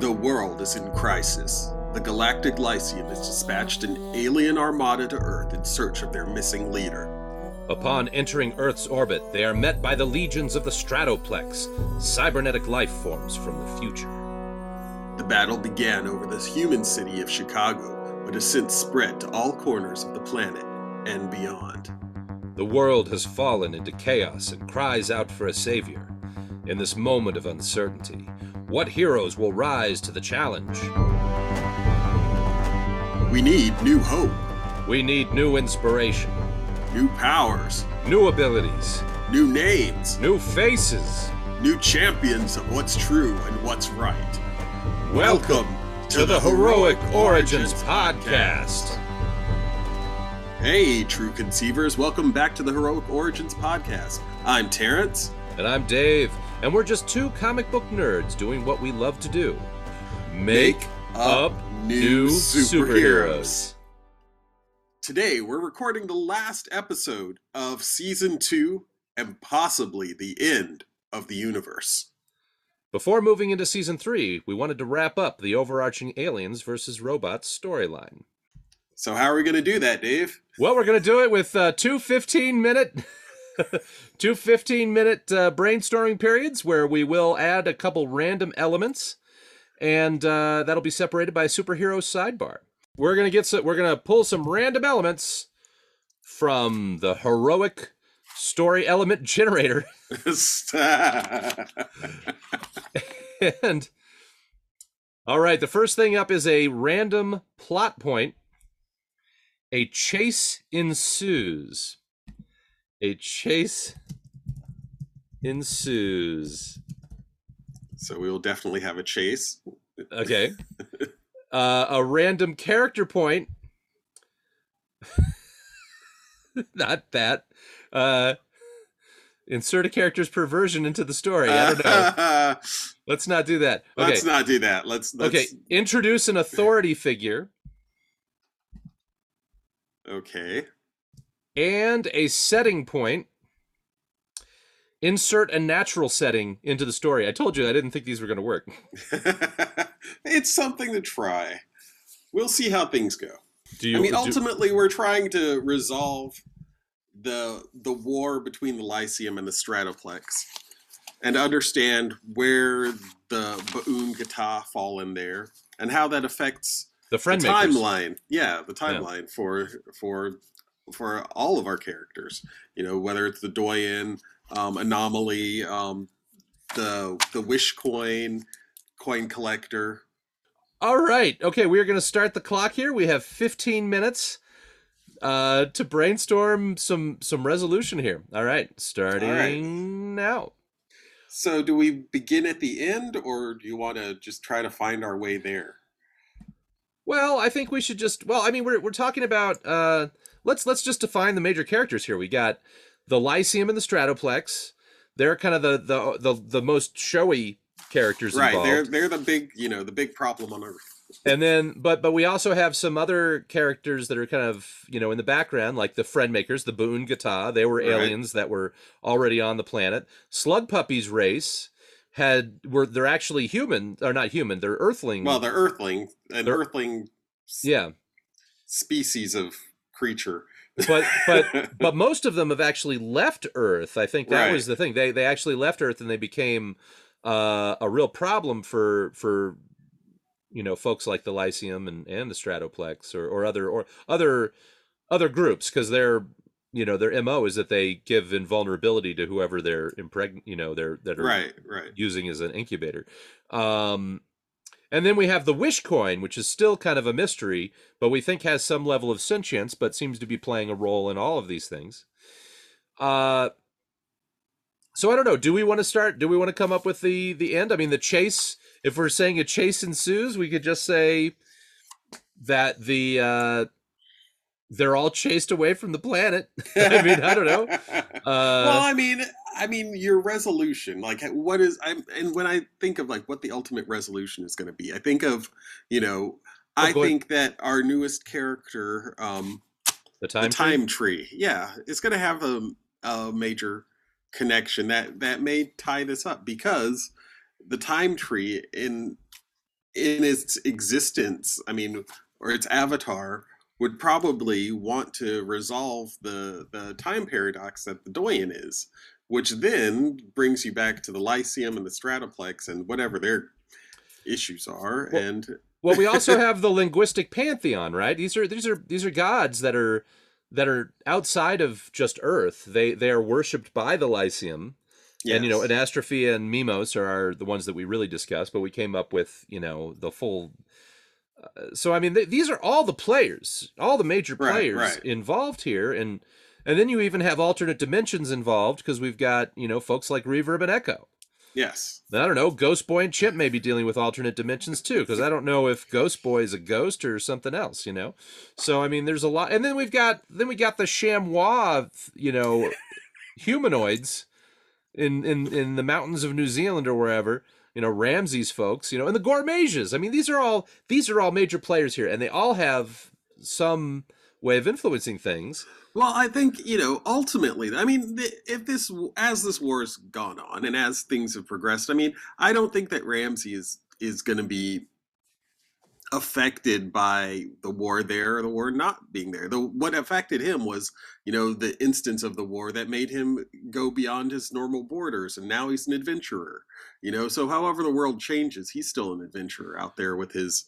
The world is in crisis. The Galactic Lyceum has dispatched an alien armada to Earth in search of their missing leader. Upon entering Earth's orbit, they are met by the legions of the Stratoplex, cybernetic life forms from the future. The battle began over the human city of Chicago, but has since spread to all corners of the planet and beyond. The world has fallen into chaos and cries out for a savior. In this moment of uncertainty, what heroes will rise to the challenge? We need new hope, We need new inspiration, new powers, new abilities, new names, new faces. new champions of what's true and what's right. Welcome to the Heroic Origins Podcast. Hey, true conceivers, welcome back to the Heroic Origins Podcast. I'm Terrence. And I'm Dave, and we're just two comic book nerds doing what we love to do make, up new superheroes. Today, we're recording the last episode of season two and possibly the end of the universe. Before moving into season three, we wanted to wrap up the overarching aliens versus robots storyline. So, how are we going to do that, Dave? Well, we're going to do it with uh, two 15 minute. two 15 minute uh, brainstorming periods where we will add a couple random elements and uh, that'll be separated by a superhero sidebar. We're gonna get some, we're gonna pull some random elements from the heroic story element generator. And all right the first thing up is a random plot point. A chase ensues a chase ensues. So, we will definitely have a chase. okay. Uh, a random character point. Not that. Uh insert a character's perversion into the story. I don't know. Let's not do that. Okay. Let's not do that. Let's, let's okay introduce an authority figure. Okay. And a setting point insert a natural setting into the story i told you i didn't think these were going to work it's something to try. We'll see how things go. do you I mean, do- ultimately, we're trying to resolve the the war between the Lyceum and the Stratoplex, and understand where the Baum Gata fall in there, and how that affects the friend the timeline. Yeah, the timeline for for for all of our characters. You know, whether it's the Doyen, um, Anomaly, um, the the Wish Coin, Coin Collector. All right. Okay, we're going to start the clock here. We have 15 minutes uh to brainstorm some some resolution here. All right, starting now. So, do we begin at the end, or do you want to just try to find our way there? Well, I think we should just well, I mean we're we're talking about uh let's let's just define the major characters here. We got the Lyceum and the Stratoplex. They're kind of the the the, the most showy characters right, involved. they're they're the big, you know, the big problem on Earth. and then but but we also have some other characters that are kind of you know in the background like the friend makers the boon gata they were Right. aliens that were already on the planet slug puppies race had were they're actually human or not human they're earthling Well, they're Earthling, an They're- Earthling yeah species of creature. but but but most of them have actually left earth i think that Right. was the thing they they actually left earth and they became uh a real problem for for you know folks like the lyceum and and the stratoplex or or other or other other groups because they're you know their mo is that they give invulnerability to whoever they're impreg you know they're that are right, right. using as an incubator. Um, and then we have the wish coin, which is still kind of a mystery, but we think has some level of sentience, but seems to be playing a role in all of these things. Uh, so I don't know. Do we want to start? Do we want to come up with the the end? I mean, the chase. If we're saying a chase ensues, we could just say that the uh, they're all chased away from the planet. I mean, I don't know. Uh, well, I mean, I mean, your resolution, like, what is? I'm, and when I think of like what the ultimate resolution is going to be, I think of, you know, Oh, I go ahead. think that our newest character, um, the the time. time tree, yeah, it's going to have a, a major connection that that may tie this up because the time tree in in its existence, I mean, or its avatar would probably want to resolve the the time paradox that the Doyen is, which then brings you back to the Lyceum and the Stratoplex and whatever their issues are. Well, and well, we also have the linguistic pantheon, right? These are these are these are gods that are that are outside of just Earth. They they are worshipped by the Lyceum. Yes. And you know, Anastasia and Mimos are, are the ones that we really discussed, but we came up with you know the full uh, so I mean, th- these are all the players, all the major players right, right. involved here, and and then you even have alternate dimensions involved because we've got you know folks like Reverb and Echo. Yes. I don't know. Ghost Boy and Chimp may be dealing with alternate dimensions too, because I don't know if Ghost Boy is a ghost or something else. You know. So I mean, there's a lot, and then we've got then we got the chamois, you know, humanoids in in in the mountains of New Zealand or wherever you know Ramsey's folks, you know, and the Gourmages. I mean, these are all these are all major players here, and they all have some way of influencing things. Well, I think you know ultimately. I mean, if this as this war has gone on and as things have progressed, I mean, I don't think that Ramsey is is going to be affected by the war there or the war not being there. The what affected him was, you know, the instance of the war that made him go beyond his normal borders and now he's an adventurer. You know, so however the world changes, he's still an adventurer out there with his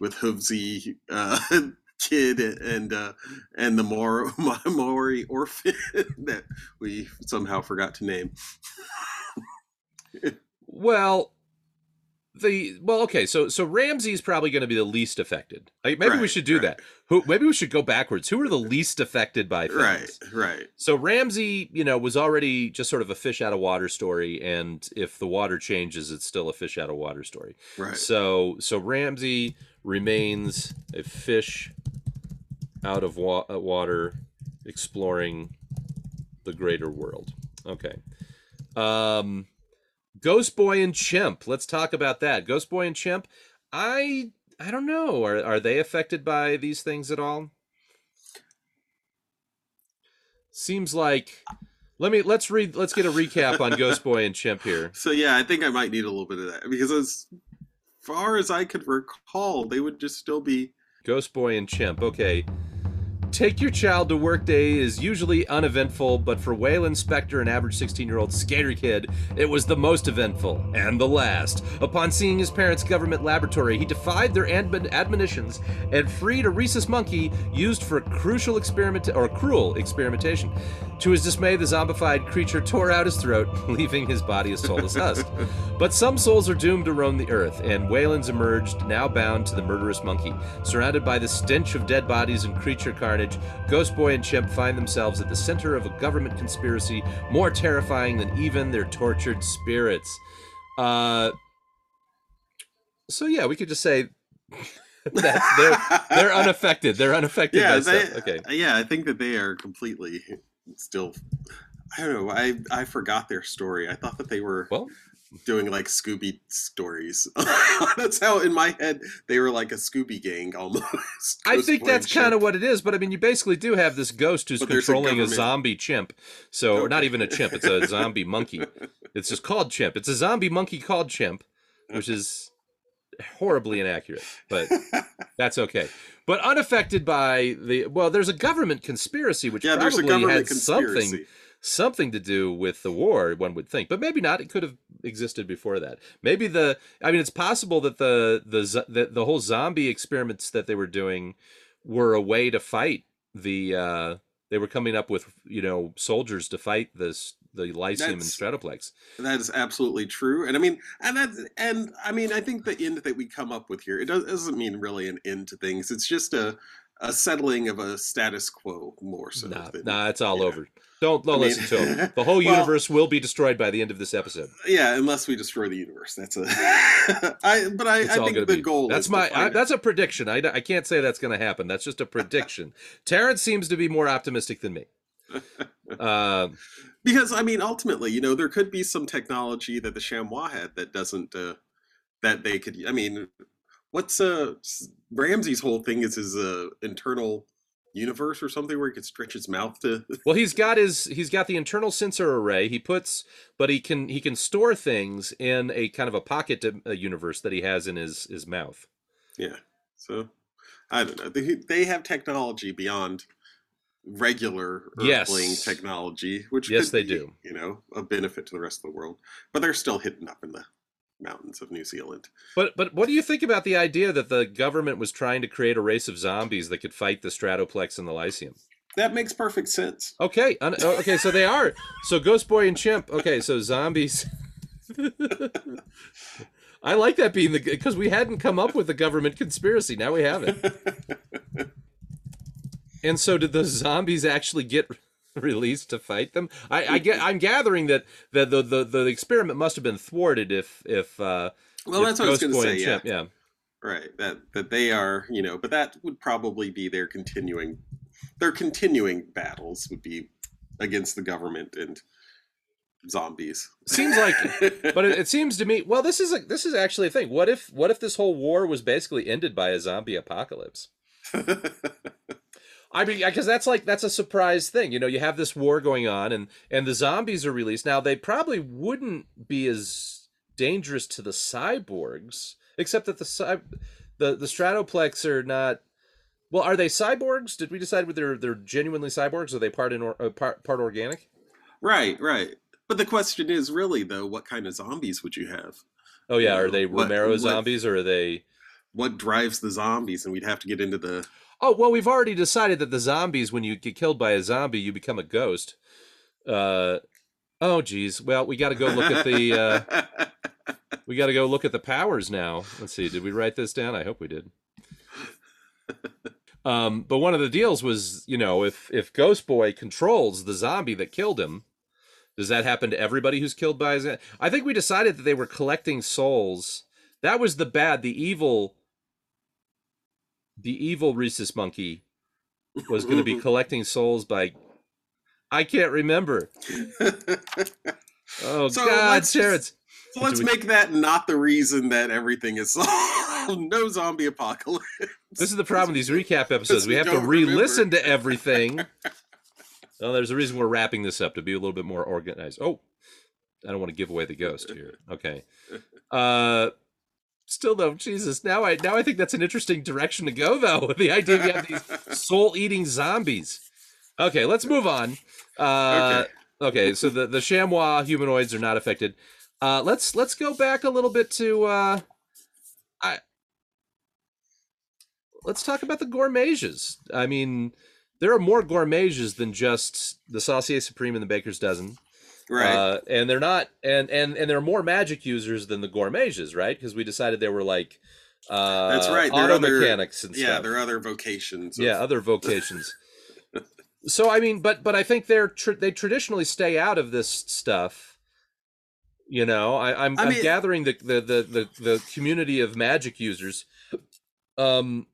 with Hoovsy uh, kid and uh, and the Maori, Maori orphan that we somehow forgot to name. well, the well okay so so ramsey's probably going to be the least affected. Like maybe right, we should do right. that. Who maybe we should go backwards. Who are the least affected by things? Right right. So ramsey you know was already just sort of a fish out of water story and if the water changes it's still a fish out of water story. Right. So so ramsey remains a fish out of wa- uh, water exploring the greater world. Okay. Um Ghost Boy and Chimp. Let's talk about that. Ghost Boy and Chimp. I I don't know. Are are they affected by these things at all? Seems like let me let's read let's get a recap on Ghost Boy and Chimp here. So yeah, I think I might need a little bit of that because as far as I could recall, they would just still be Ghost Boy and Chimp. Okay. Take Your Child to Work Day is usually uneventful, but for Wayland Spector, an average 16 year old skater kid, it was the most eventful and the last. Upon seeing his parents' government laboratory, he defied their admonitions and freed a rhesus monkey used for crucial experiment or cruel experimentation. To his dismay, the zombified creature tore out his throat, leaving his body a soulless husk. But some souls are doomed to roam the earth, and Wayland's emerged, now bound to the murderous monkey. Surrounded by the stench of dead bodies and creature carnage, Ghost Boy and Chimp find themselves at the center of a government conspiracy more terrifying than even their tortured spirits. Uh, so yeah, we could just say that they're they're unaffected. They're unaffected. Yeah, they, okay. Yeah, I think that they are completely still I don't know. I I forgot their story. I thought that they were well doing like Scooby stories. that's how in my head they were like a Scooby gang almost. I think that's kind of what it is, but I mean you basically do have this ghost who's but controlling a, a, zombie chimp. So okay. not even a chimp, it's a zombie monkey. It's just called chimp. It's a zombie monkey called chimp, which is horribly inaccurate, but that's okay. But unaffected by the well, there's a government conspiracy which yeah, probably had conspiracy. something something to do with the war. One would think, but maybe not. It could have existed before that. Maybe the I mean, it's possible that the the the, the whole zombie experiments that they were doing were a way to fight the. uh they were coming up with you know soldiers to fight this the That's, and Stratoplex. That is absolutely true, and I mean, and that, and I mean, I think the end that we come up with here it doesn't mean really an end to things. It's just a a settling of a status quo more so. Nah, than, nah it's all over. Don't don't I listen mean, to him. The whole well, universe will be destroyed by the end of this episode. Yeah, unless we destroy the universe. That's a. I but I, I think the be, goal. That's my. I, that's a prediction. I, I can't say that's going to happen. That's just a prediction. Terrence seems to be more optimistic than me. Uh, because I mean, ultimately, you know, there could be some technology that the chamois had that doesn't uh, that they could. I mean, what's uh Ramsey's whole thing is his uh, internal universe or something where he could stretch his mouth to. Well, he's got his he's got the internal sensor array. He puts, but he can he can store things in a kind of a pocket uh, universe that he has in his his mouth. Yeah. So I don't know. They they have technology beyond regular Earthling Yes. technology, which Yes, could they be, do. You know, a benefit to the rest of the world, but they're still hidden up in the mountains of New Zealand. But but what do you think about the idea that the government was trying to create a race of zombies that could fight the Stratoplex and the Lyceum? That makes perfect sense. Okay, un- oh, okay, so they are. So Ghost Boy and Chimp. Okay, so zombies. I like that being the because we hadn't come up with the government conspiracy. Now we have it. And so, did the zombies actually get released to fight them? I, I get. I'm gathering that the the, the the experiment must have been thwarted if if uh, Well, if that's what I was going to say. Yeah. Yeah. Right. That that they are, you know, but that would probably be their continuing their continuing battles would be against the government and zombies. Seems like but it, it seems to me well this is a, this is actually a thing what if what if this whole war was basically ended by a zombie apocalypse i mean because that's like that's a surprise thing you know you have this war going on and and the zombies are released now they probably wouldn't be as dangerous to the cyborgs except that the cy- the the stratoplex are not well are they cyborgs did we decide whether they're, they're genuinely cyborgs or are they part in or, uh, part, part organic right, right. But the question is really though, what kind of zombies would you have? oh yeah are Yeah, they what- romero what- zombies or are they What drives the zombies? And we'd have to get into the Oh well, we've already decided that the zombies, when you get killed by a zombie, you become a ghost. Uh, oh geez. Well, we got to go look at the. Uh, we got to go look at the powers now. Let's see. Did we write this down? I hope we did. Um, but one of the deals was, you know, if if Ghost Boy controls the zombie that killed him, does that happen to everybody who's killed by zombie? I think we decided that they were collecting souls. That was the bad, the evil, the evil rhesus monkey was going to be collecting souls by. I can't remember. Oh So God, let's Terrence. So let's we- make that not the reason that everything is solved. no zombie apocalypse. This is the problem with these recap episodes. We we have to re-listen remember. to everything. well, there's a reason we're wrapping this up to be a little bit more organized. Oh, I don't want to give away the ghost here. Okay. Uh still though, Jesus, now I now I think that's an interesting direction to go though. The idea you have these soul-eating zombies. Okay, let's move on. Uh okay, so the the chamois humanoids are not affected. Uh let's let's go back a little bit to uh I let's talk about the gourmages. I mean, there are more gourmages than just the Saucier Supreme and the Baker's Dozen. Right. Uh, and they're not and and and there are more magic users than the gourmages, right? Because we decided they were like uh That's right, auto other- mechanics and yeah, stuff. there are other vocations. of- yeah, other vocations. so I mean, but but I think they're tr- they traditionally stay out of this stuff. You know, I, I'm I I'm mean- gathering the, the the the the community of magic users. Um,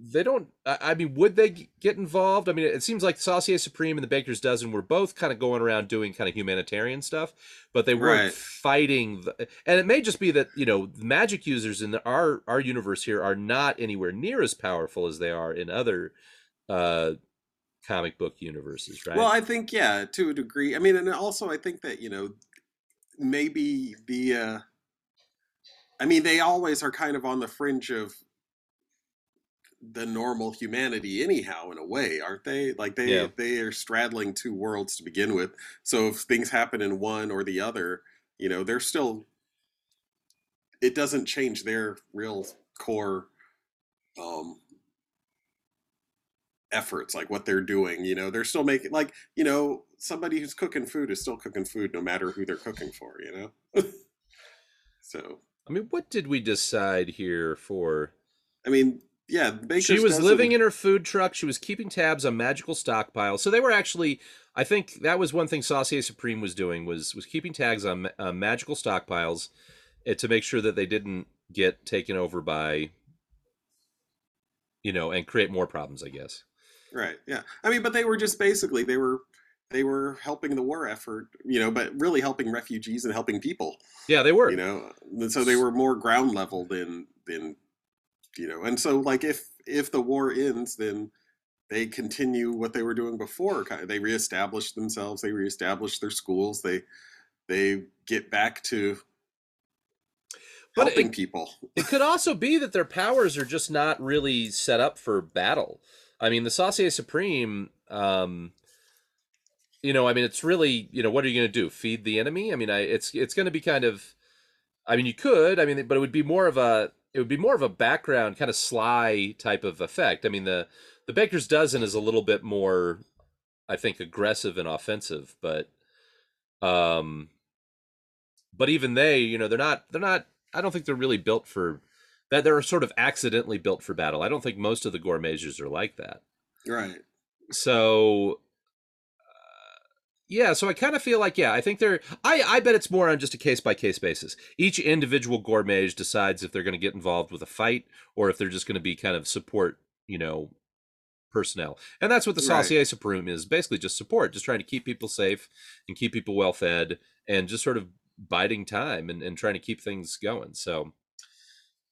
they don't. I, mean, would they get involved? I mean, it seems like Saucier Supreme and the Baker's Dozen were both kind of going around doing kind of humanitarian stuff, but they weren't Right. fighting. The, and it may just be that you know the magic users in the, our our universe here are not anywhere near as powerful as they are in other uh comic book universes, right? Well, I think yeah, to a degree. I mean, and also I think that you know maybe the. uh I mean, they always are kind of on the fringe of the normal humanity anyhow in a way aren't they like they Yeah. they are straddling two worlds to begin with so if things happen in one or the other you know they're still it doesn't change their real core um efforts like what they're doing you know they're still making like you know somebody who's cooking food is still cooking food no matter who they're cooking for you know so I mean, what did we decide here for? i mean yeah she was living in her food truck. She was keeping tabs on magical stockpiles. So they were actually, I think that was one thing Saucier Supreme was doing was was keeping tags on uh, magical stockpiles uh, to make sure that they didn't get taken over by, you know, and create more problems. I guess. Right. Yeah. I mean, but they were just basically they were they were helping the war effort, you know, but really helping refugees and helping people, Yeah, they were. you know. So they were more ground level than than you know. And so like if if the war ends, then they continue what they were doing before. Kind of- They reestablish themselves. They reestablish their schools. They they get back to But helping it- people. It could also be that their powers are just not really set up for battle. I mean, the Saucier Supreme, um, you know, I mean, it's really, you know, what are you going to do? Feed the enemy? I mean, I, it's it's going to be kind of, I mean, you could, I mean, but it would be more of a, it would be more of a background kind of sly type of effect. I mean, the the Baker's dozen is a little bit more, I think, aggressive and offensive, but, um, but even they, you know, they're not, they're not. I don't think they're really built for that. They're sort of accidentally built for battle. I don't think most of the gourmets are like that. Right. So, yeah. So I kind of feel like, yeah, I think they're. I I bet it's more on just a case by case basis. Each individual gourmet decides if they're going to get involved with a fight or if they're just going to be kind of support, you know, personnel. And that's what the Right. Saucier Supreme is basically just support, just trying to keep people safe and keep people well fed and just sort of biding time and, and trying to keep things going. So,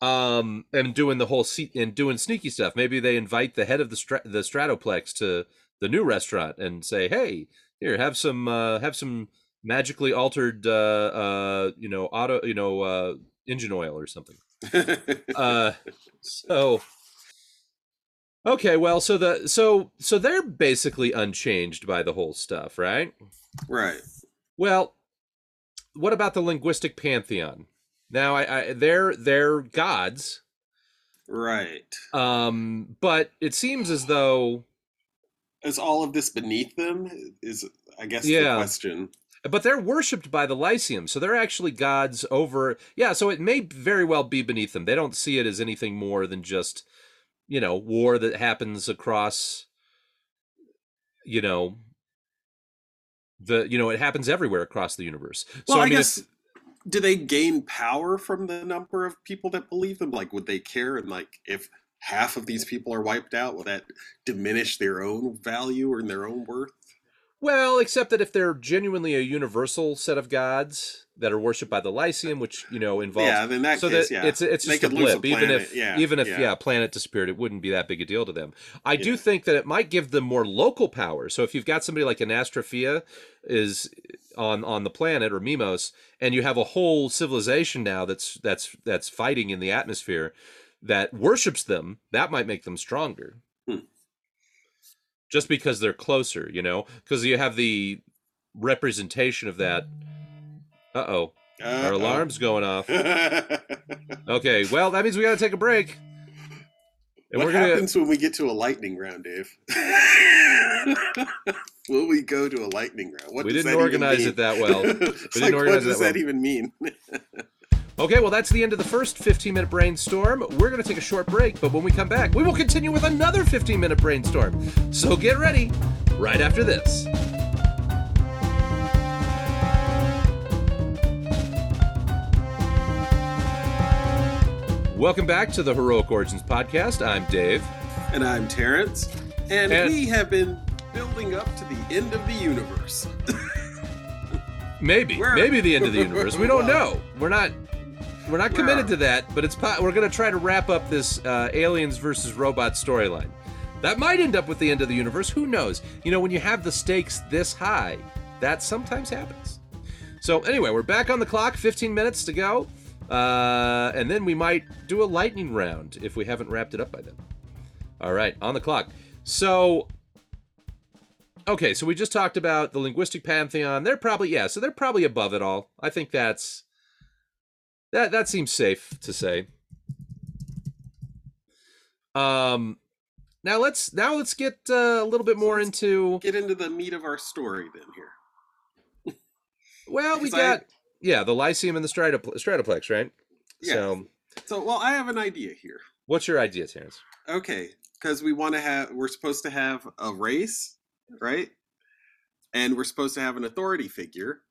um, and doing the whole seat and doing sneaky stuff. Maybe they invite the head of the stra- the Stratoplex to the new restaurant and say, "Hey, here, have some uh, have some magically altered, uh, uh, you know, auto, you know, uh, engine oil or something." uh so okay well so the so so they're basically unchanged by the whole stuff right right. well what about the linguistic pantheon now i, I they're they're gods Right. um but it seems as though Is all of this beneath them? Is I guess Yeah. the question. but they're worshipped by the lyceum so they're actually gods over yeah so it may very well be beneath them they don't see it as anything more than just you know war that happens across you know the you know it happens everywhere across the universe Well, so I, i mean guess. Do they gain power from the number of people that believe them? Like, would they care? And like, if half of these people are wiped out, will that diminish their own value or their own worth? well except that if they're genuinely a universal set of gods that are worshipped by the lyceum which you know involves yeah, then that so case, that yeah, it's it's just a lose a blip even if yeah, even if yeah. yeah. planet disappeared it wouldn't be that big a deal to them i do think that it might give them more local power so if you've got somebody like Anastrophia is on on the planet or mimos and you have a whole civilization now that's that's that's fighting in the atmosphere that worships them that might make them stronger Hmm. just because they're closer you know because you have the representation of that uh-oh our alarm's going off Okay, well, that means we got to take a break. And what we're gonna happens when we get to a lightning round, Dave? Will we go to a lightning round? What We didn't organize it that well. It's didn't like, organize what does that that even mean? Okay, well, that's the end of the first 15 minute brainstorm. We're going to take a short break, but when we come back, we will continue with another 15 minute brainstorm. So get ready right after this. Welcome back to the Heroic Origins podcast. I'm Dave. and I'm Terrence, and, And- we have been building up to the end of the universe. Maybe, We're- maybe the end of the universe. We don't know. We're not, we're not committed to that. But it's po- we're going to try to wrap up this uh, aliens versus robots storyline. That might end up with the end of the universe. Who knows? You know, when you have the stakes this high, that sometimes happens. So anyway, we're back on the clock. 15 minutes to go, uh, and then we might do a lightning round if we haven't wrapped it up by then. All right, on the clock. So okay, so we just talked about the linguistic pantheon. They're probably yeah, so they're probably above it all. I think that's that that seems safe to say. Um now let's now let's get uh, a little bit more into Get into the meat of our story then here. well, we 'Cause I- got yeah, the Lyceum and the Stratopl- Stratoplex, right? Yeah. So, So, well, I have an idea here. what's your idea, Terrence? Okay, because we want to have, we're supposed to have a race, right? And we're supposed to have an authority figure.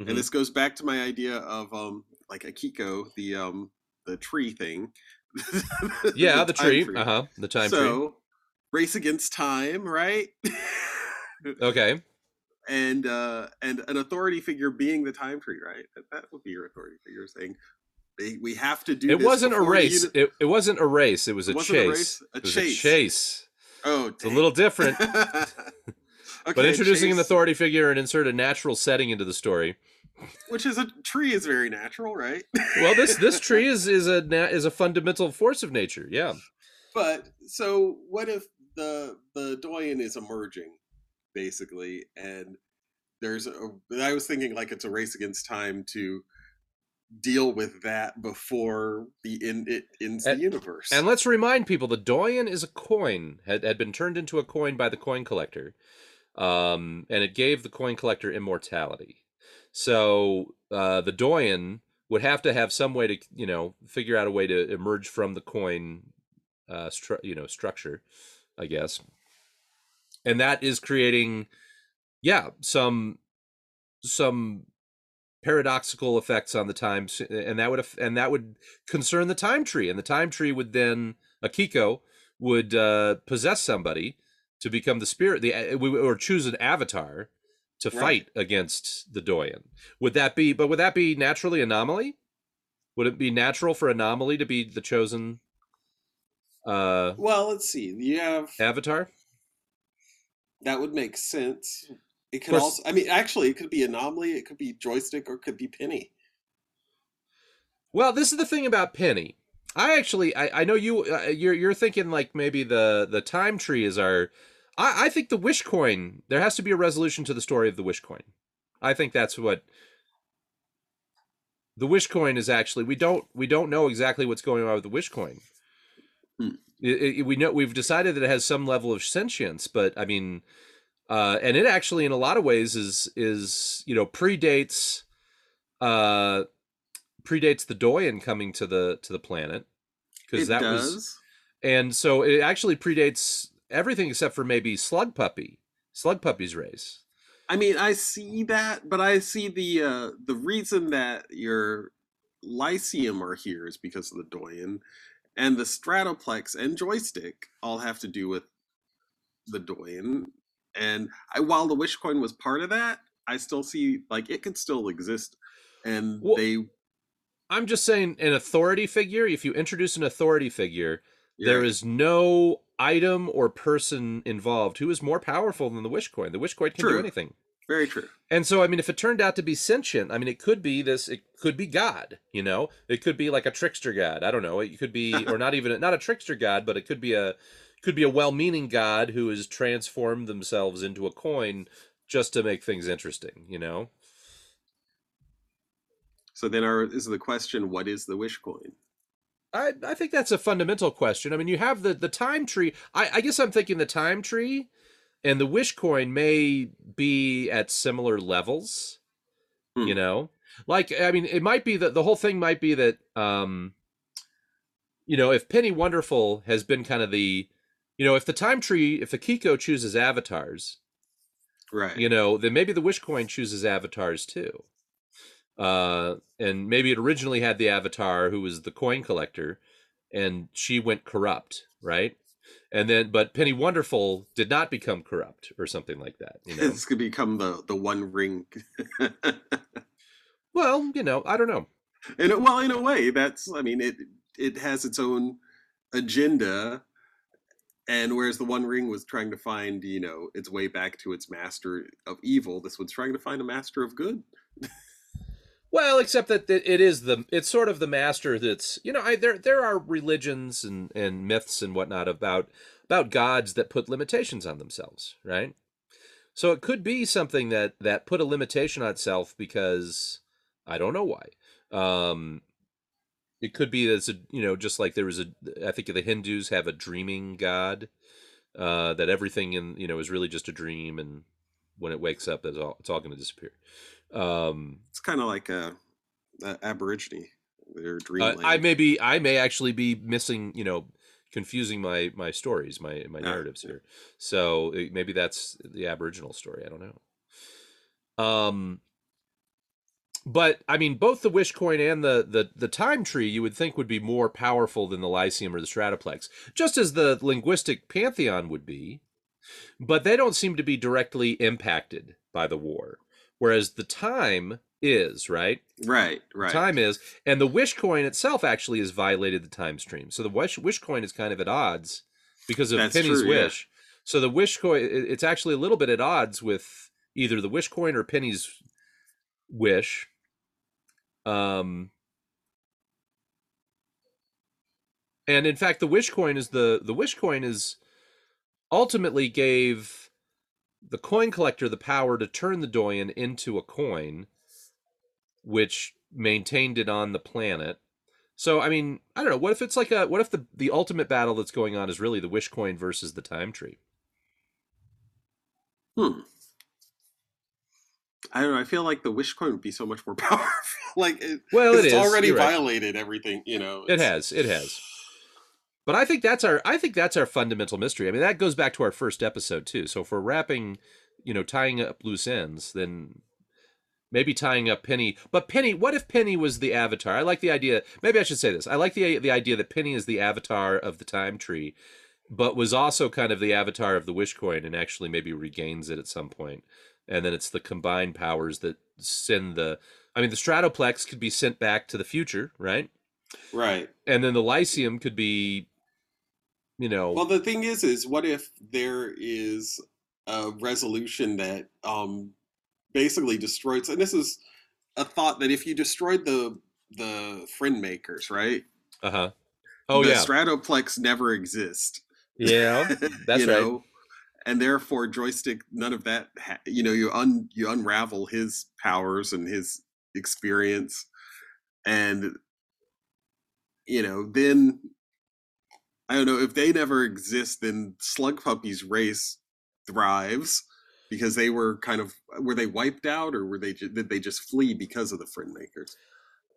Mhm. And this goes back to my idea of um like Akiko, the um the tree thing. yeah, the, time tree. tree. Uh huh. The time so, race against time, right? Okay. and uh and an authority figure being the time tree, right? That, that would be your authority figure saying "They- we have to do It wasn't a race. It, it wasn't a race. It was a It a chase. A it was chase. a chase. Oh, It's a little different. okay, but introducing an authority figure and insert a natural setting into the story. Which is a tree, is very natural, right? Well, this this tree is is a na- is a fundamental force of nature. Yeah. But so what if the the doyen is emerging, basically, and there's a I was thinking like it's a race against time to deal with that before the in it ends the universe. And let's remind people the doyen is a coin had, had been turned into a coin by the coin collector, um, and it gave the coin collector immortality. So uh, the doyen would have to have some way to you know figure out a way to emerge from the coin, uh, stru- you know structure, I guess. And that is creating, yeah, some some paradoxical effects on the time and that would and that would concern the time tree and the time tree would then akiko would uh, possess somebody to become the spirit the uh, or choose an avatar to Right. fight against the doyen would that be but would that be naturally anomaly would it be natural for anomaly to be the chosen uh well, let's see. You have avatar that would make sense. It could course- also, I mean, actually, it could be anomaly. It could be joystick, or it could be penny. Well, this is the thing about Penny. I actually, I, I know you, uh, you're, you're thinking like maybe the the time tree is our. I, I think the wish coin. There has to be a resolution to the story of the wish coin. I think that's what. The wish coin is actually we don't we don't know exactly what's going on with the wish coin. Hmm. It- it- we know we've decided that it has some level of sentience, but I mean, uh, and it actually in a lot of ways is is you know predates. Uh, predates the Doyen coming to the to the planet because that does. was and so it actually predates everything except for maybe Slug Puppy, Slug Puppy's race. I mean, I see that, but I see the uh, the reason that your Lyceum are here is because of the Doyen, and the Stratoplex and Joystick all have to do with the Doyen. And I, while the Wish Coin was part of that, I still see like it could still exist, and Well, they I'm just saying, an authority figure. If you introduce an authority figure, there yeah. is no item or person involved who is more powerful than the Wish Coin. The Wish Coin can do anything. very true. And so, I mean, if it turned out to be sentient, I mean, it could be this. It could be God. You know, it could be like a trickster god. I don't know. It could be, or not even not a trickster god, but it could be a could be a well-meaning god who has transformed themselves into a coin just to make things interesting. You know. So then, our is the question: What is the Wish Coin? I, I think that's a fundamental question. I mean, you have the the time tree. I, I guess I'm thinking the time tree and the wish coin may be at similar levels. Hmm. You know, like I mean, it might be that the whole thing might be that, um, you know, if Penny Wonderful has been kind of the, you know, if the time tree, if the Kiko chooses avatars, Right. you know, then maybe the wish coin chooses avatars too. Uh, and maybe it originally had the avatar who was the coin collector, and she went corrupt, right? And then, but Penny Wonderful did not become corrupt or something like that. You know, This could become the the One Ring. well, you know, I don't know. in a, well, in a way, that's. I mean, it it has its own agenda, and whereas the One Ring was trying to find, you know, its way back to its master of evil, this one's trying to find a master of good. Well, except that it is the it's sort of the master that's you know I, there there are religions and and myths and whatnot about about gods that put limitations on themselves, right? So it could be something that that put a limitation on itself because I don't know why. Um, it could be that's a you know just like there was a I think the Hindus have a dreaming god uh, that everything in you know is really just a dream and when it wakes up it's all it's all going to disappear. Um, It's kind of like a, a Aborigine. Their Uh, dreamland. I may be, I may actually be missing, you know, confusing my my stories, my my Ah, narratives yeah. here. So uh, maybe that's the Aboriginal story. I don't know. Um, but I mean, both the wish coin and the the the time tree, you would think would be more powerful than the Lyceum or the Stratoplex, just as the linguistic pantheon would be. But they don't seem to be directly impacted by the war, whereas the time is right right, right. time is and the wish coin itself actually has violated the time stream so the wish, wish coin is kind of at odds because of That's penny's true, yeah. wish So the wish coin, it's actually a little bit at odds with either the wish coin or Penny's wish. Um, and in fact, the wish coin is the the wish coin is ultimately gave the coin collector the power to turn the doyen into a coin, which maintained it on the planet. So I mean, I don't know. What if it's like a what if the the ultimate battle that's going on is really the wish coin versus the time tree? Hmm. I don't know. I feel like the wish coin would be so much more powerful. like, it, Well, it it's is. already right. violated everything. You know, It has. It has. But I think that's our I think that's our fundamental mystery. I mean, that goes back to our first episode too. So if we're wrapping, you know, tying up loose ends, then maybe tying up Penny. But Penny, what if Penny was the avatar? I like the idea. Maybe I should say this. I like the the idea that Penny is the avatar of the time tree, but was also kind of the avatar of the wish coin and actually maybe regains it at some point. And then it's the combined powers that send the I mean, the Stratoplex could be sent back to the future, right? Right. and then the lyceum could be you know Well, the thing is, is what if there is a resolution that um, basically destroys? And this is a thought that if you destroyed the the friend makers, right? uh-huh oh yeah. the yeah Stratoplex never exist. yeah that's you right know? And therefore, joystick, none of that. Ha- you know, you un you unravel his powers and his experience, and you know, then I don't know if they never exist. Then Slug Puppy's race thrives because they were kind of were they wiped out or were they did they just flee because of the friend makers?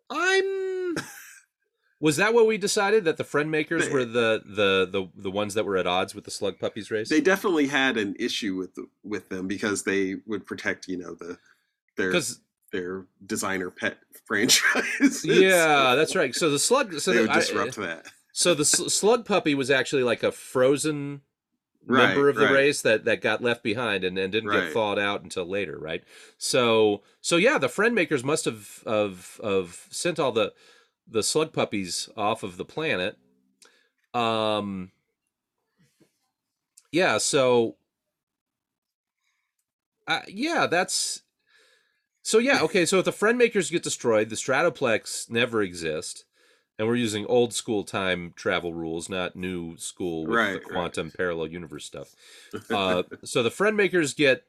i'm was that what we decided that the friend makers They- were the the the the ones that were at odds with the slug puppies race They definitely had an issue with the, with them because they would protect you know the their their designer pet franchise. yeah that's right so the slug so they the, would I- disrupt that. So the sl- slug puppy was actually like a frozen Right, member of the right. race that that got left behind and, and didn't get thawed out until later right? So so yeah the friend makers must have of of sent all the the slug puppies off of the planet. Um yeah so uh, yeah that's so yeah okay so if the friend makers get destroyed the stratoplex never exist and we're using old school time travel rules not new school with Right, the right. quantum parallel universe stuff uh, so the friend makers get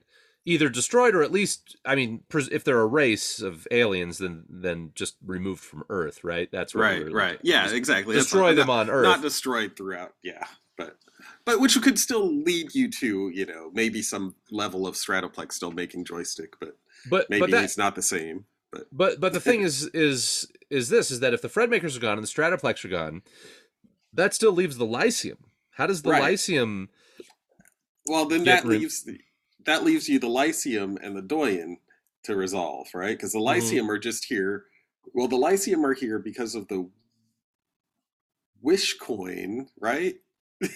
either destroyed or at least i mean if they're a race of aliens then then just removed from earth right that's what right, we're right. Yeah, just exactly. Destroy not- them on earth Not destroyed throughout. Yeah, but but which could still lead you to you know maybe some level of Stratoplex still making joystick, but but maybe but that it's not the same. But but the thing is is is this is that if the friend makers are gone and the Stratoplex are gone, that still leaves the Lyceum. How does the Right. Lyceum? Well, then that leaves the, that leaves you the Lyceum and the Doyen to resolve, right? Because the Mhm. Lyceum are just here. Well, the Lyceum are here because of the Wish coin, right?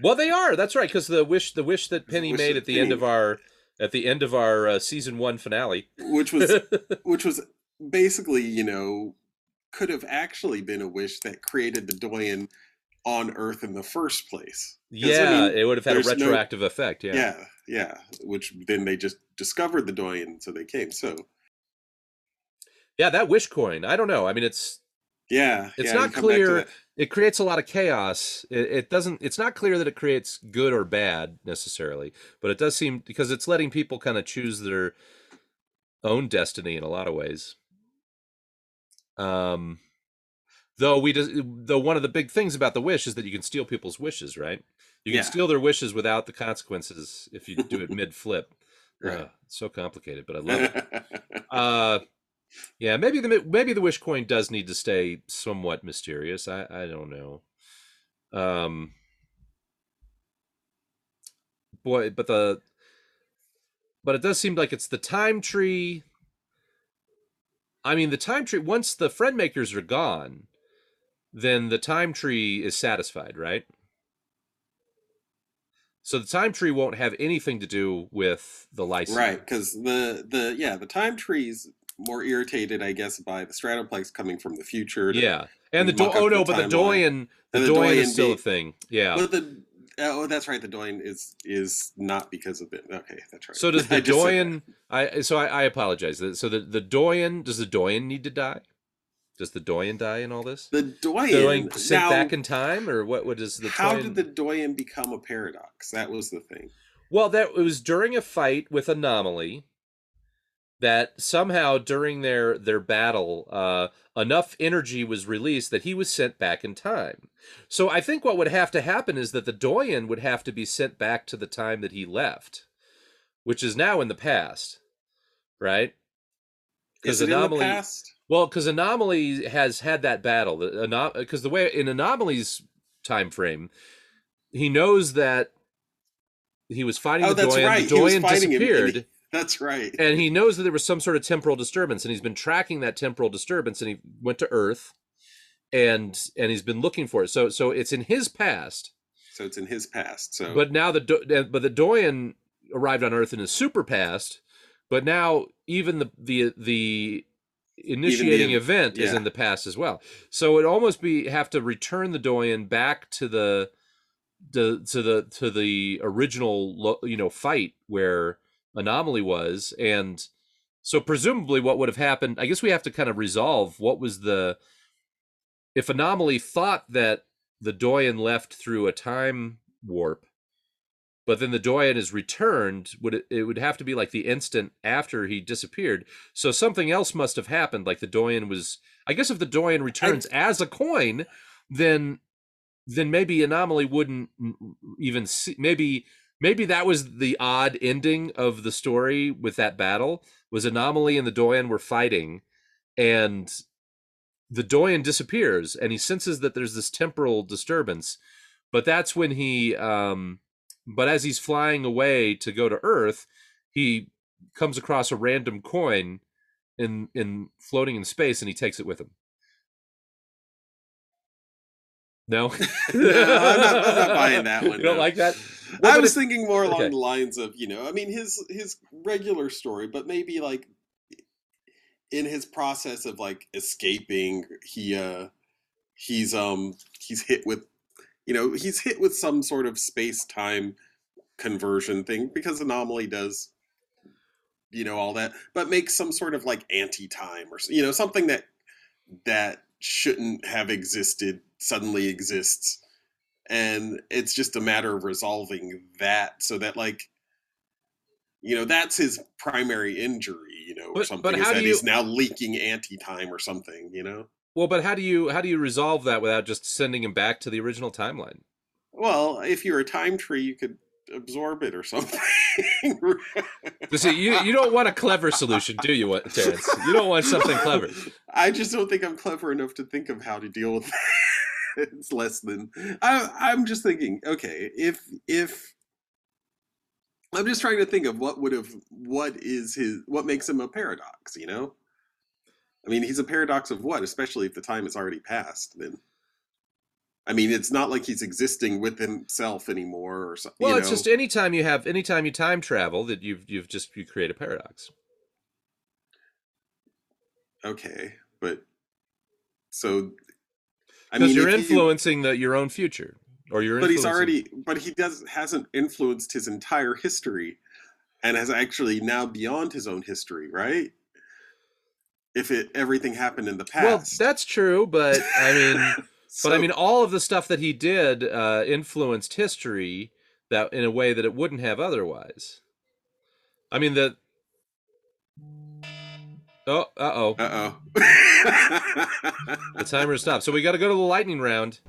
Well, they are. That's right. Because the wish the wish that Penny wish made at the end of our at the end of our uh, season one finale. Which was which was basically, you know, could have actually been a wish that created the Doyen on Earth in the first place. 'Cause, I yeah, mean, it would have had a there's no- retroactive effect. Yeah. yeah, yeah. Which then they just discovered the Doyen, so they came. So yeah, that wish coin. I don't know. I mean, it's yeah, It's yeah, not come back to clear- it creates a lot of chaos. It, it doesn't. It's not clear that it creates good or bad necessarily, but it does seem because it's letting people kind of choose their own destiny in a lot of ways. Um, though we just though one of the big things about the wish is that you can steal people's wishes, right? You can Yeah. steal their wishes without the consequences if you do it mid flip. Right. Uh, so complicated, but I love it. Uh, yeah, maybe the maybe the wish coin does need to stay somewhat mysterious. I I don't know. Um, boy, but the but it does seem like it's the time tree. I mean, the time tree. Once the friend makers are gone, then the time tree is satisfied, right? So the time tree won't have anything to do with the Lyceum. right, because the the yeah the time tree's more irritated, I guess, by the Stratoplex coming from the future. Yeah, and the do- oh no, the but the. Doyen, the, the Doyen is still a thing. Yeah, But the oh, oh, that's right. The Doyen is is not because of it. Okay, that's right. So does the said Doyen? I so I, I apologize. So the the Doyen does the Doyen need to die? Does the Doyen die in all this? the Doyen. Doyen sent back in time, or what? What is the? how Doyen- did the Doyen become a paradox? That was the thing. Well, that it was during a fight with Anomaly that somehow during their their battle, uh, enough energy was released that he was sent back in time. So I think what would have to happen is that the Doyen would have to be sent back to the time that he left, which is now in the past, right? Is 'Cause it in the Anomaly- past? Well, because Anomaly has had that battle. Because the way in Anomaly's time frame, he knows that he was fighting Oh, the that's Doyen. right. The He Doyen disappeared, That's right. and he knows that there was some sort of temporal disturbance, and he's been tracking that temporal disturbance, and he went to Earth, and and he's been looking for it. So so it's in his past, so it's in his past. So but now the but the Doyen arrived on Earth in his super past, but now even the the the initiating event is in the past as well. So it almost be have to return the Doyen back to the the to the to the original you know fight where anomaly was and so presumably what would have happened i guess we have to kind of resolve what was the if anomaly thought that the doyen left through a time warp but then the doyen is returned would it, it would have to be like the instant after he disappeared. So something else must have happened like the doyen was i guess if the doyen returns as a coin then then maybe anomaly wouldn't even see maybe maybe that was the odd ending of the story with that battle was anomaly and the doyen were fighting and the doyen disappears and he senses that there's this temporal disturbance but that's when he um but as he's flying away to go to earth he comes across a random coin in in floating in space and he takes it with him no, No, I'm, not, I'm not buying that one. You don't no. like that? I Well, but was if- thinking more along okay. the lines of you know, I mean his his regular story, but maybe like in his process of like escaping, he uh he's um he's hit with you know he's hit with some sort of space time conversion thing because anomaly does you know all that but makes some sort of like anti-time or you know something that that shouldn't have existed suddenly exists and it's just a matter of resolving that so that like you know that's his primary injury you know or But- something but is that do he's you- now leaking anti-time or something you know Well, but how do you how do you resolve that without just sending him back to the original timeline? well if you're a time tree you could absorb it or something You see, you you don't want a clever solution, do you, what- Terrence? You don't want something clever. I just don't think I'm clever enough to think of how to deal with that. it's less than I, I'm just thinking. Okay, if if I'm just trying to think of what would have what is his what makes him a paradox. You know, I mean, he's a paradox of what? Especially if the time has already passed. Then, I mean, it's not like he's existing with himself anymore or something. Well, it's know? just anytime you have anytime you time travel that you've you've just you create a paradox. okay, but so. I Because mean, you're if you- influencing the your own future. Or you're but he's already but he does hasn't influenced his entire history and has actually now beyond his own history right if it everything happened in the past. Well, that's true, but I mean But I mean, all of the stuff that he did uh, influenced history that in a way that it wouldn't have otherwise. I mean, the oh, uh oh, uh-oh the timer stopped. So we got to go to the lightning round.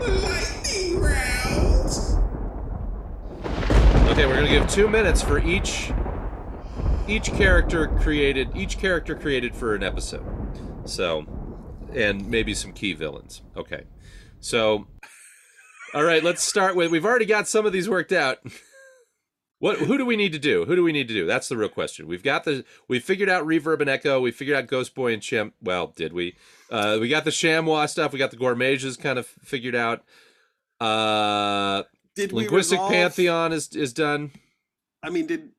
lightning round Okay, we're gonna give two minutes for each each character created each character created for an episode. So, and maybe some key villains. Okay, so all right, let's start with. We've already got some of these worked out. What? Who do we need to do? Who do we need to do? That's the real question. We've got the. We figured out reverb and echo. We figured out Ghost Boy and Chimp. Well, did we? Uh, we got the Chamois stuff. We got the Gourmages kind of figured out. Uh, did linguistic resolve- pantheon is is done. i mean did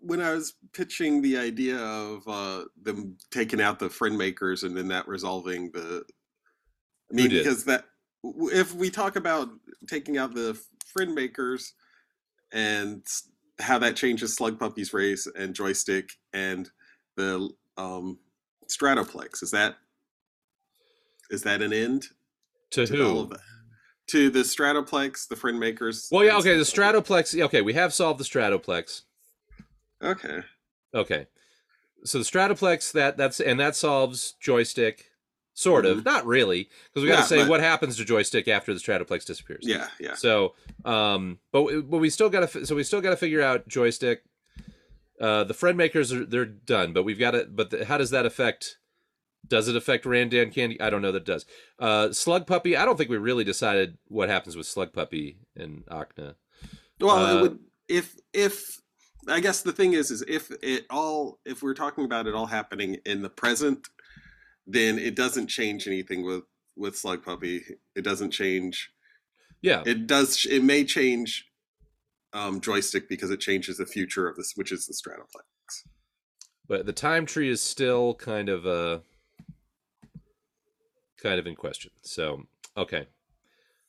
when i was pitching the idea of uh them taking out the friend makers and then that resolving the i mean because that if we talk about taking out the friend makers and how that changes Slug Puppy's race and joystick and the um, Stratoplex, is that is that an end To to all who? of that? To the Stratoplex, the friend makers. Well, yeah, okay. The Stratoplex. Okay, we have solved the Stratoplex. Okay. Okay, so the Stratoplex that that's and that solves joystick, sort of, not really, because we got to Yeah, say but- what happens to joystick after the Stratoplex disappears. Yeah, yeah. So, um, but but we still got to so we still got to figure out joystick. Uh, the friend makers are they're done, but we've got to. But the, how does that affect? Does it affect Randan Candy? I don't know that it does. Uh, Slug Puppy. I don't think we really decided what happens with Slug Puppy and Akna. Well, Uh, it would if if I guess the thing is is if it all if we're talking about it all happening in the present, then it doesn't change anything with with Slug Puppy. It doesn't change. Yeah, It does. It may change um, joystick because it changes the future of this, which is the Stratoplex. but the time tree is still kind of uh kind of in question. So okay.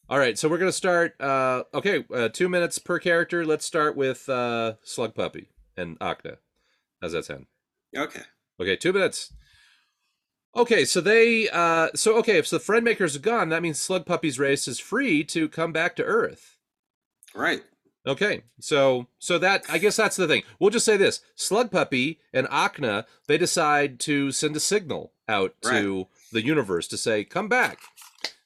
All right, so we're gonna start. Uh, okay, uh, two minutes per character. Let's start with uh, Slug Puppy and Akna. How's that sound? Okay. Okay, two minutes. Okay, so they uh so okay, if the friend makers are gone, that means Slug Puppy's race is free to come back to Earth. Right. Okay, so so that I guess that's the thing. We'll just say this: Slug Puppy and Akna they decide to send a signal out to the universe to say, "Come back."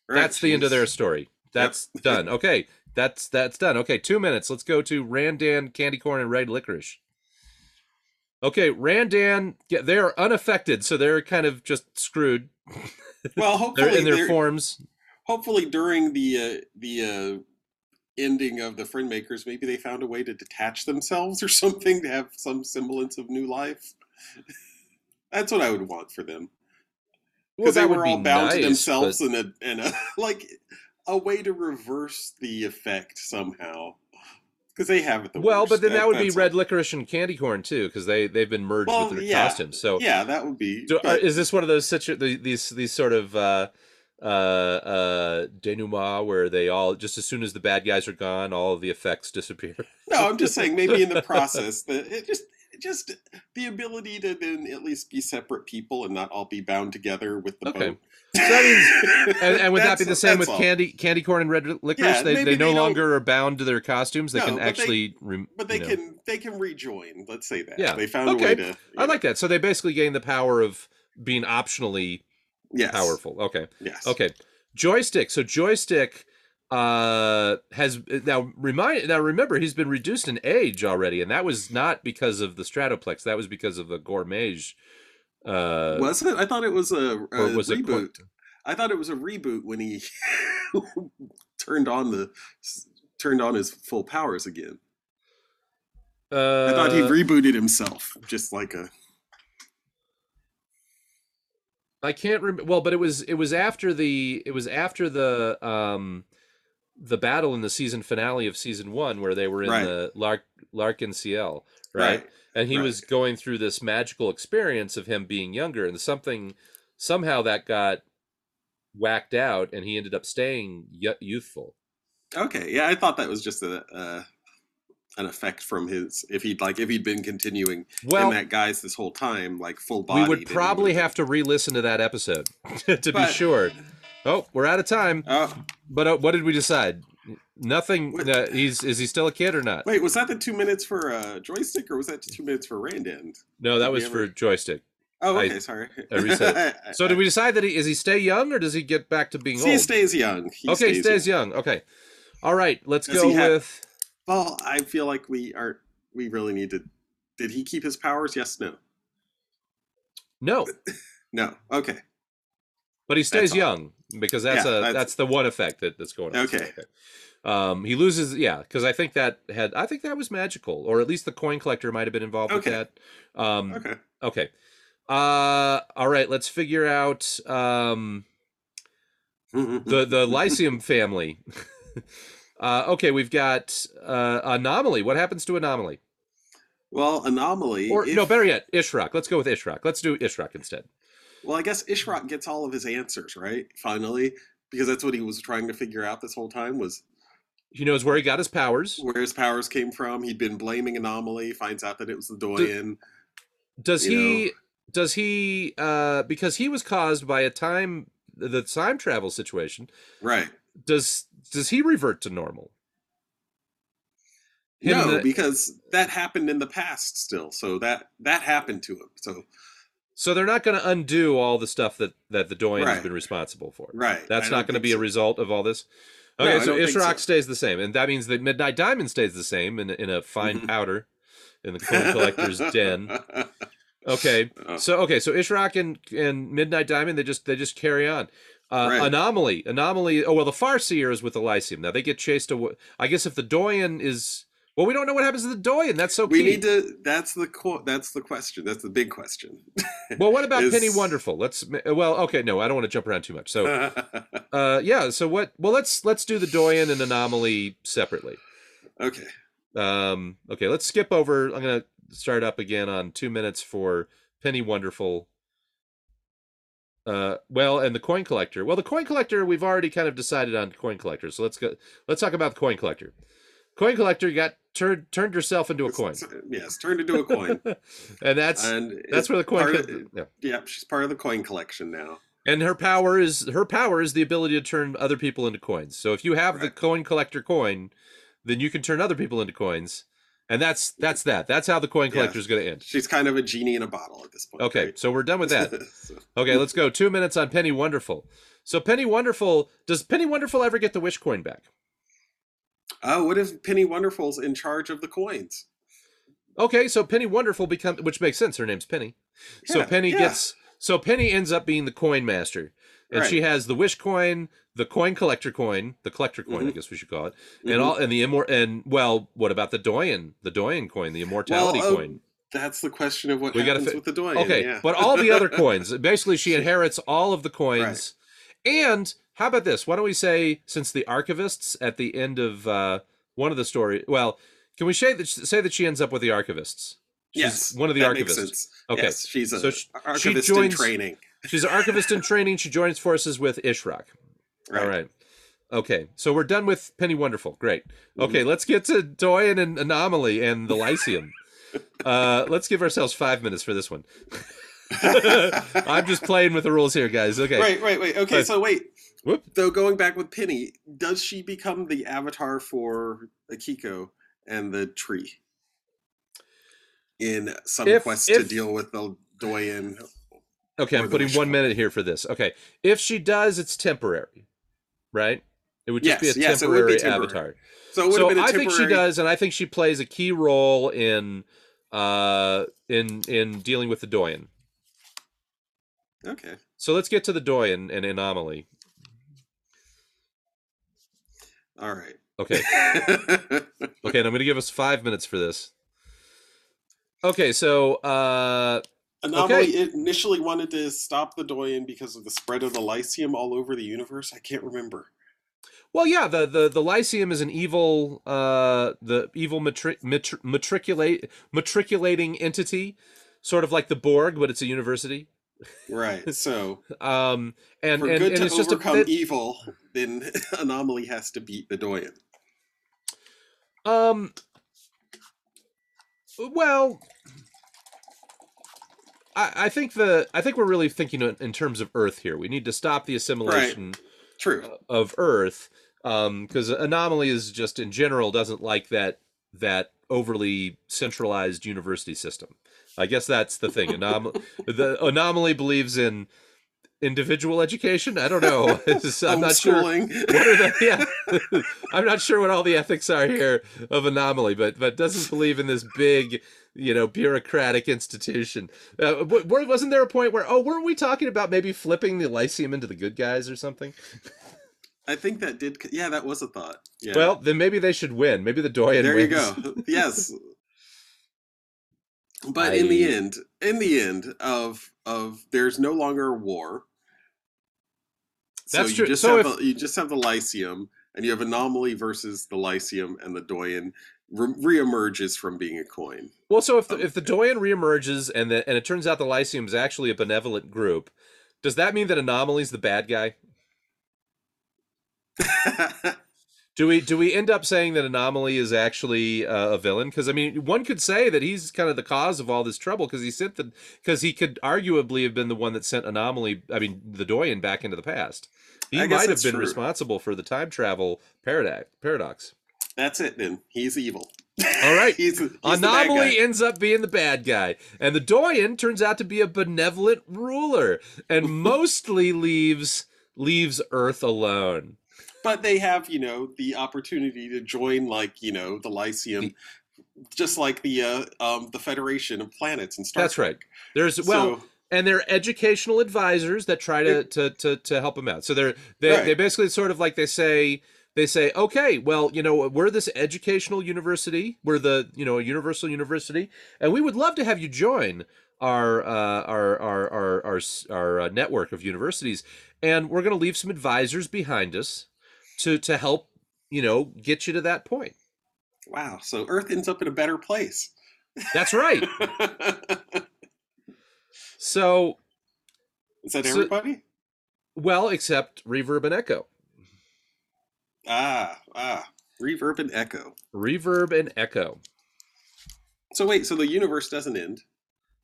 Right, that's the end of their story. That's done. Okay, that's that's done. Okay, two minutes. Let's go to Randan, Candy Corn, and Red Licorice. Okay, Randan, yeah, they are unaffected, so they're kind of just screwed. Well, They're hopefully in their they're- forms. hopefully during the uh, the uh, ending of the friend makers maybe they found a way to detach themselves or something to have some semblance of new life that's what i would want for them because that they were be all bound to themselves but- in a in a like a way to reverse the effect somehow because they have it the Well, worst. but then that would be Red. Licorice and Candy Corn too, because they they've been merged Well, with their yeah. costumes. So yeah that would be Do, are, but- is this one of those situ- these these sort of uh, uh, uh, denouement where they all just as soon as the bad guys are gone, all of the effects disappear? No, I'm just saying maybe in the process that it just just the ability to then at least be separate people and not all be bound together with the Okay. boat. So that means- And, and would that be the same with all. candy candy corn and red licorice? Yeah, they, maybe they no longer are bound to their costumes. They No, can but they- actually, rem- But they you know. can they can rejoin. Let's say that. Yeah, They found okay. a way to. I like that. So they basically gain the power of being optionally yes. powerful. Okay. Yes. Okay. Joystick. So joystick uh has now remind now remember he's been reduced in age already and that was not because of the stratoplex that was because of the gourmage uh Was it? I thought it was a, a was reboot. I thought it was a reboot when he turned on the turned on his full powers again. uh, I thought he rebooted himself, just like a. I can't remember. Well, but it was it was after the it was after the um the battle in the season finale of season one where they were in Right. the Lark Larkin CL, right? And he right. was going through this magical experience of him being younger, and something somehow that got whacked out, and he ended up staying y- youthful. Okay, yeah, I thought that was just a uh, an effect from his. If he'd like, if he'd been continuing Well, in that guise this whole time, like full body. we would probably have to re-listen to that episode to be sure. Oh, we're out of time. Oh But uh, what did we decide? Nothing. Wait. Uh, he's is he still a kid or not? wait, was that the two minutes for uh, joystick, or was that two minutes for Randan? No, that Did was ever- for joystick. Oh, I- okay, sorry. I reset So did we decide that he is he stay young or does he get back to being See, he stays young. He okay, stays, young. Okay. All right, let's Does go have- with Well, I feel like we aren't. We really need to. Did he keep his powers? Yes. No. no, No. Okay. But he stays That's all. young because that's Yeah, a that's- that's, the one effect that, that's going on. Okay. Um, he loses, yeah, because I think that had I think that was magical, or at least the coin collector might have been involved Okay. with that. Um, Okay. okay. Uh, all right, let's figure out um the the Lyceum family. uh, okay, we've got uh, Anomaly. What happens to Anomaly? well, anomaly. Or if- no, better yet, Ishraq. Let's go with Ishraq. Let's do Ishraq instead. Well, I guess Ishraq gets all of his answers right finally, because that's what he was trying to figure out this whole time was He knows where he got his powers. where his powers came from. He'd been blaming Anomaly, finds out that it was the Doyen. Does he? know. Does he? Uh, because he was caused by a time the time travel situation. right. Does does he revert to normal? Him no, the- because that happened in the past still. So that that happened to him. So So they're not going to undo all the stuff that that the Doyen has been responsible for. right. That's I not going to be a result of all this. Okay, I so Ishraq so. stays the same, and that means that Midnight Diamond stays the same in, in a fine Mhm. powder in the coin collector's den. Okay, Oh, so okay, so Ishraq and, and Midnight Diamond they just they just carry on. Uh, Right. Anomaly, anomaly. Oh well, the Farseer is with Lyceum. Now they get chased away. I guess if the Doyen is well, we don't know what happens to the Doyen. That's so we key. need to. That's the That's the question. That's the big question. well, what about is- Penny Wonderful? Let's well, okay, no, I don't want to jump around too much. So uh yeah so what well let's let's do the doyen and anomaly separately okay. um okay let's skip over i'm gonna start up again on two minutes for penny wonderful uh well and the coin collector well the coin collector we've already kind of decided on coin collector so let's go let's talk about the coin collector coin collector got turned turned herself into a coin. Yes, turned into a coin. and that's and that's where the coin of- yeah. yeah, she's part of the coin collection now. and her power is her power is the ability to turn other people into coins. So if you have the coin collector coin then you can turn other people into coins. And that's that's that. That's how the coin collector is going to end. She's kind of a genie in a bottle at this point. okay right? so we're done with that. So- okay let's go. Two minutes on penny wonderful. So penny wonderful does penny wonderful ever get the wish coin back oh, what if Penny Wonderful's in charge of the coins? okay so penny wonderful becomes which makes sense her name's penny so penny yeah. gets so penny ends up being the coin master and Right. she has the wish coin the coin collector coin the collector coin i Mhm. guess we should call it Mhm. and all and the immor and well what about the doyen the doyen coin the immortality Well, oh, coin That's the question of what We happens fi- with the Doyen. okay yeah. but all the other coins basically she inherits all of the coins and how about this why don't we say since the archivists at the end of uh one of the story well can we say that say that she ends up with the archivists She's yes, one of the archivists okay Yes, she's a So sh- she archivist joins- in training. she's an archivist in training she joins forces with ishraq Right. all right okay so we're done with penny wonderful great Mm-hmm. Okay, let's get to Doyen and Anomaly and the Lyceum. uh, let's give ourselves five minutes for this one. I'm just playing with the rules here, guys. Okay. Right, right, wait. Okay, But- so wait. Whoop. Though going back with Penny, does she become the avatar for Akiko and the tree in some If- quest to deal with the Doyen? Okay, I'm putting one minute here for this. Okay. If she does, it's temporary, right? It would just Yes, be a yes, it would be temporary temporary. avatar. So it would So have been a I think she does, and I think she plays a key role in uh in in dealing with the Doyen. Okay. So let's get to the Doyen and Anomaly. All right. Okay. Okay, and I'm going to give us five minutes for this. Okay, so uh, Anomaly initially wanted to stop the Doyen because of the spread of the Lyceum all over the universe. I can't remember. well, yeah, the the the Lyceum is an evil, uh, the evil matri- matri- matriculate matriculating entity, sort of like the Borg, but it's a university. Right. So Um, and for and, good and to it's just a overcome it- evil, then Anomaly has to beat the Doyen. Um. Well, I, I think the I think we're really thinking in terms of Earth here. We need to stop the assimilation True. of Earth, um, because anomaly is just in general doesn't like that that overly centralized university system. I guess that's the thing. Anom- the anomaly believes in individual education. I don't know. I'm not sure what are the yeah i'm not sure what all the ethics are here of anomaly but but doesn't believe in this big you know bureaucratic institution uh, wasn't there a point where oh weren't we talking about maybe flipping the lyceum into the good guys or something I think that did. Yeah, that was a thought. Yeah. well then maybe they should win maybe the doyen there you go. yes. But in the end, in the end of of there's no longer a war. So That's you true. just So have if- a, you just have the Lyceum, and you have Anomaly versus the Lyceum, and the Doyen re- reemerges from being a coin. well so if the, um, if the doyen reemerges and the, and it turns out the lyceum is actually a benevolent group does that mean that anomaly's the bad guy Do we do we end up saying that Anomaly is actually uh, a villain? Because I mean, one could say that he's kind of the cause of all this trouble because he sent the because he could arguably have been the one that sent Anomaly. I mean, the Doyen back into the past. He might have been true. responsible for the time travel paradox. Paradox. That's it. Then he's evil. All right. he's, he's Anomaly ends up being the bad guy, and the Doyen turns out to be a benevolent ruler, and mostly leaves leaves Earth alone. But they have, you know, the opportunity to join, like, you know, the Lyceum, just like the uh, um, the Federation of Planets and Star That's Trek. right. There's well, So- and they're educational advisors that try to to to, to help them out. So they're they Right. they basically sort of like they say they say okay, well you know we're this educational university, we're the you know a universal university, and we would love to have you join our uh, our our our our our uh, network of universities, and we're going to leave some advisors behind us to to help you know get you to that point. wow. So Earth ends up in a better place. That's right. So Is that So- everybody? well, except reverb and echo. Ah, ah. Reverb and echo. Reverb and echo. So wait, so the universe doesn't end.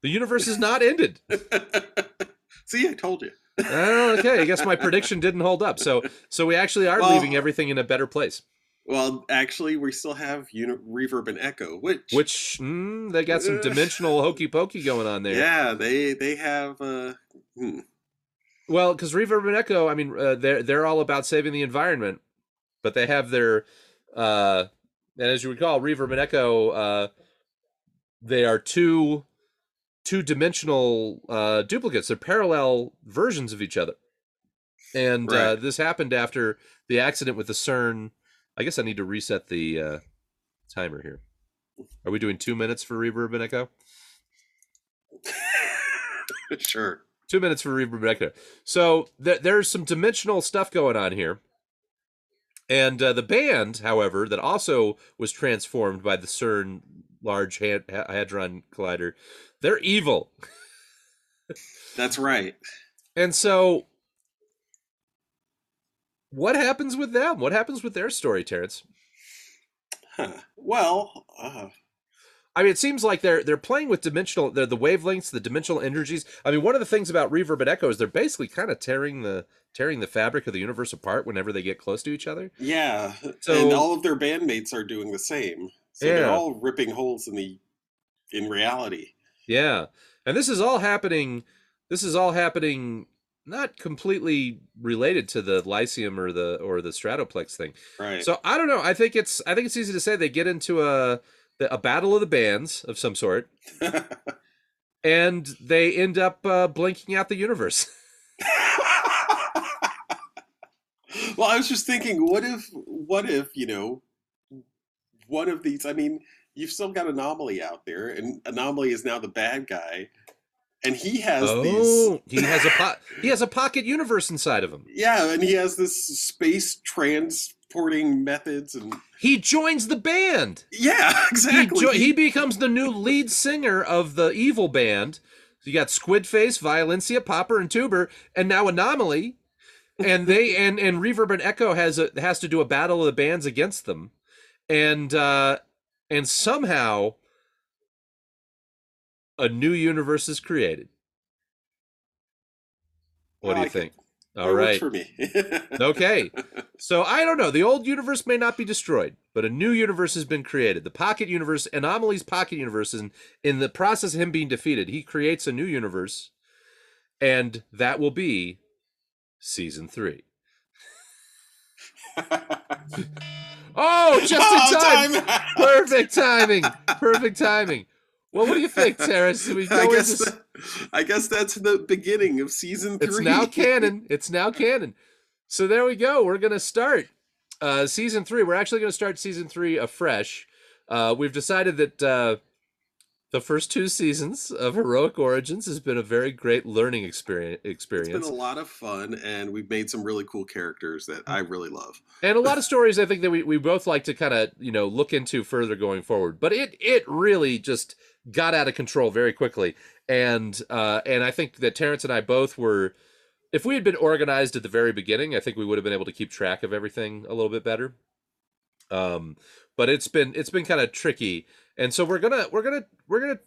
The universe is not ended. See, I told you. Oh, okay, I guess my prediction didn't hold up. So, so we actually are Well- leaving everything in a better place. Well, actually, we still have uni- reverb and echo, which, Which mm, they got some dimensional hokey pokey going on there. yeah, they they have. Uh, hmm. Well, because reverb and echo, I mean, uh, they're they're all about saving the environment, but they have their, uh, and as you recall, reverb and echo, uh, they are two two dimensional uh, duplicates. They're parallel versions of each other, and uh, this happened after the accident with the CERN. I guess I need to reset the uh, timer here. Are we doing two minutes for reverb and echo? sure. Two minutes for Reverb and Echo. So th- there's some dimensional stuff going on here. And uh, the band, however, that also was transformed by the CERN Large Hadron Collider, they're evil. That's right. And so, what happens with them? What happens with their story, Terrence? Huh. Well, uh, I mean, it seems like they're they're playing with dimensional the the wavelengths, the dimensional energies. I mean, one of the things about reverb and echo is they're basically kind of tearing the tearing the fabric of the universe apart whenever they get close to each other. yeah, So- and all of their bandmates are doing the same. So they're all ripping holes in the in reality. Yeah. And this is all happening this is all happening not completely related to the Lyceum or the or the Stratoplex thing. Right. So I don't know. I think it's I think it's easy to say they get into a a battle of the bands of some sort and they end up uh, blinking out the universe. well, I was just thinking, what if, what if, you know, one of these? I mean, you've still got Anomaly out there, and Anomaly is now the bad guy, and he has these. oh, he has a po- he has a pocket universe inside of him. Yeah, and he has this space transporting methods, and He joins the band. yeah, he, exactly. jo- he becomes the new lead singer of the evil band. So you got Squidface, Violencia, Popper, and Tuber, and now Anomaly, and they and and Reverb and Echo has a has to do a battle of the bands against them, and uh and somehow a new universe is created. What I do you it. think? That All works for me. Okay. So I don't know. The old universe may not be destroyed, but a new universe has been created. The pocket universe, Anomaly's pocket universe, and in the process of him being defeated, he creates a new universe, and that will be season three. Oh, just in Oh, time! time! Perfect timing. Perfect timing. Well, what do you think, Terrence? Should we go I guess, s- that, I guess that's the beginning of season three. It's now canon. It's now canon. So there we go. We're gonna start uh, season three. We're actually gonna start season three afresh. Uh, we've decided that uh, the first two seasons of Heroic Origins has been a very great learning experience. It's been a lot of fun, and we've made some really cool characters that I really love. and a lot of stories. I think that we, we both like to kind of you know look into further going forward. But it it really just got out of control very quickly, and uh, and I think that Terrence and I both were if we had been organized at the very beginning, I think we would have been able to keep track of everything a little bit better. Um, but it's been it's been kind of tricky, and so we're gonna we're gonna we're gonna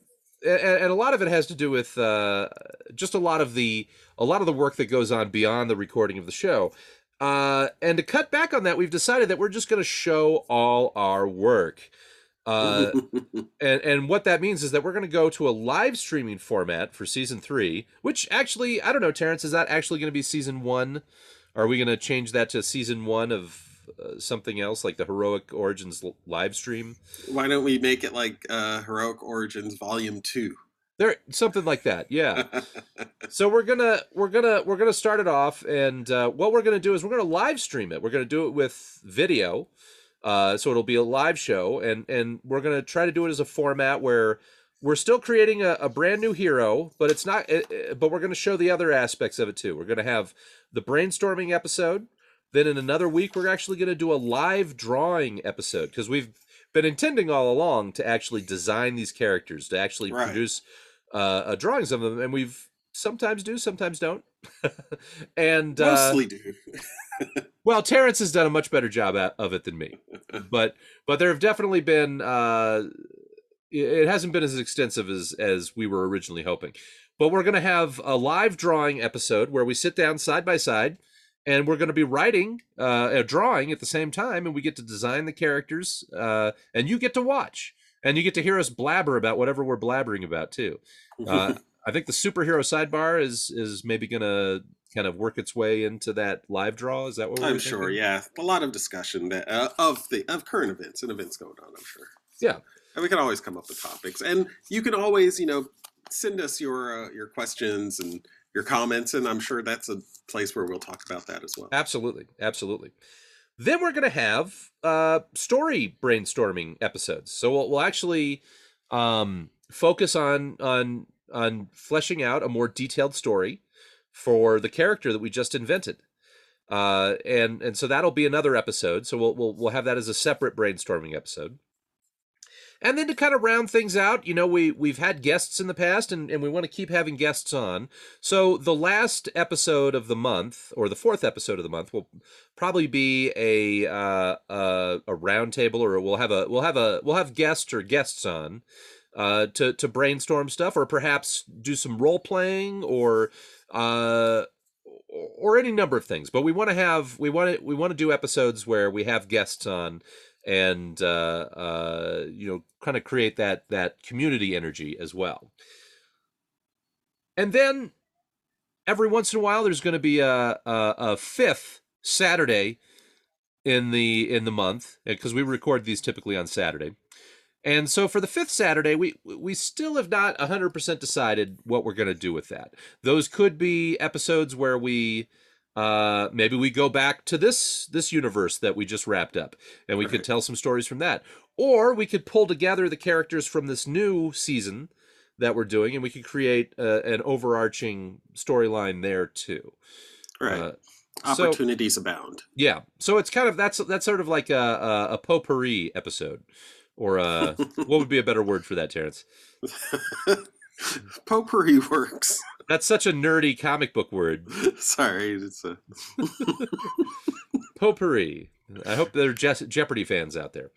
and, and a lot of it has to do with uh, just a lot of the a lot of the work that goes on beyond the recording of the show. Uh, and to cut back on that, we've decided that we're just going to show all our work. Uh, and and what that means is that we're going to go to a live streaming format for season three, which actually I don't know, Terrence, is that actually going to be season one? Are we going to change that to season one of uh, something else, like the Heroic Origins l- live stream? Why don't we make it like uh, Heroic Origins Volume Two? There, something like that, yeah. so we're gonna we're gonna we're gonna start it off, and uh, what we're gonna do is we're gonna live stream it. We're gonna do it with video, uh, so it'll be a live show, and and we're gonna try to do it as a format where we're still creating a, a brand new hero, but it's not. It, it- but we're gonna show the other aspects of it too. We're gonna have the brainstorming episode. Then in another week, we're actually gonna do a live drawing episode because we've been intending all along to actually design these characters, to actually Right. produce uh, uh, drawings of them, and we've sometimes do, sometimes don't. and uh, Mostly do. well, Terrence has done a much better job at, of it than me, but but there have definitely been. Uh, it it hasn't been as extensive as as we were originally hoping, but we're going to have a live drawing episode where we sit down side by side, and we're going to be writing uh, a drawing at the same time, and we get to design the characters, uh, and you get to watch, and you get to hear us blabber about whatever we're blabbering about too. Uh, I think the superhero sidebar is is maybe going to kind of work its way into that live draw. Is that what we're I'm sure. thinking? Yeah, a lot of discussion that uh, of the of current events and events going on. I'm sure. Yeah. and we can always come up with topics, and you can always, you know, send us your uh, your questions and your comments, and I'm sure that's a place where we'll talk about that as well. Absolutely, absolutely. Then we're going to have uh, story brainstorming episodes. So we'll, we'll actually um, focus on on on fleshing out a more detailed story for the character that we just invented. Uh, and and so that'll be another episode. So we'll we'll we'll have that as a separate brainstorming episode. And then to kind of round things out, you know, we we've had guests in the past, and, and we want to keep having guests on. So the last episode of the month, or the fourth episode of the month, will probably be a uh, a roundtable, or we'll have a we'll have a we'll have guests or guests on uh, to to brainstorm stuff, or perhaps do some role playing, or uh, or any number of things. But we want to have we want to we want to do episodes where we have guests on and uh, uh, you know kind of create that that community energy as well. And then every once in a while, there's going to be a, a a fifth Saturday in the in the month because we record these typically on Saturday. And so for the fifth Saturday, we we still have not 100% decided what we're going to do with that. Those could be episodes where we uh maybe we go back to this this universe that we just wrapped up and we could tell some stories from that. Or we could pull together the characters from this new season that we're doing and we could create uh, an overarching storyline there too. Right, Uh, so- opportunities abound. yeah. So it's kind of that's that's sort of like a a, a potpourri episode, or a what would be a better word for that, Terrence? Potpourri works. That's such a nerdy comic book word. Sorry, it's a Potpourri. I hope there are Je- Jeopardy fans out there.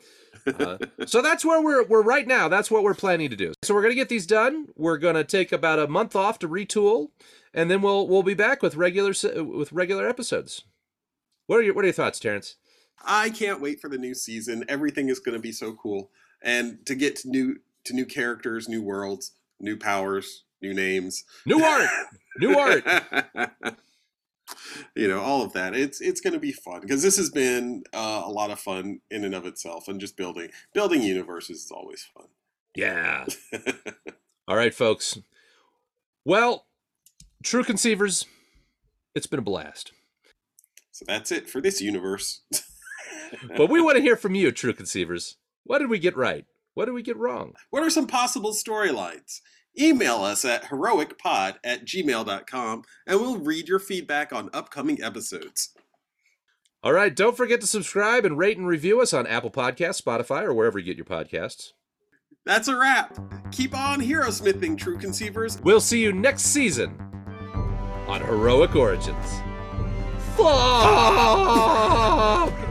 Uh, so that's where we're we're right now. That's what we're planning to do. So we're gonna get these done. We're gonna take about a month off to retool, and then we'll we'll be back with regular with regular episodes. What are your what are your thoughts, Terrence? I can't wait for the new season. Everything is going to be so cool, and to get to new to new characters, new worlds, new powers, new names, New art, new art. you know, all of that. It's it's going to be fun because this has been uh, a lot of fun in and of itself, and just building building universes is always fun. Yeah. All right, folks. Well, true conceivers, it's been a blast. so that's it for this universe. But we want to hear from you, true conceivers. What did we get right? What did we get wrong? What are some possible storylines? Email us at heroicpod at gmail.com and we'll read your feedback on upcoming episodes. All right, don't forget to subscribe and rate and review us on Apple Podcasts, Spotify, or wherever you get your podcasts. That's a wrap. Keep on hero smithing, true conceivers. We'll see you next season. on Heroic Origins. Fuck!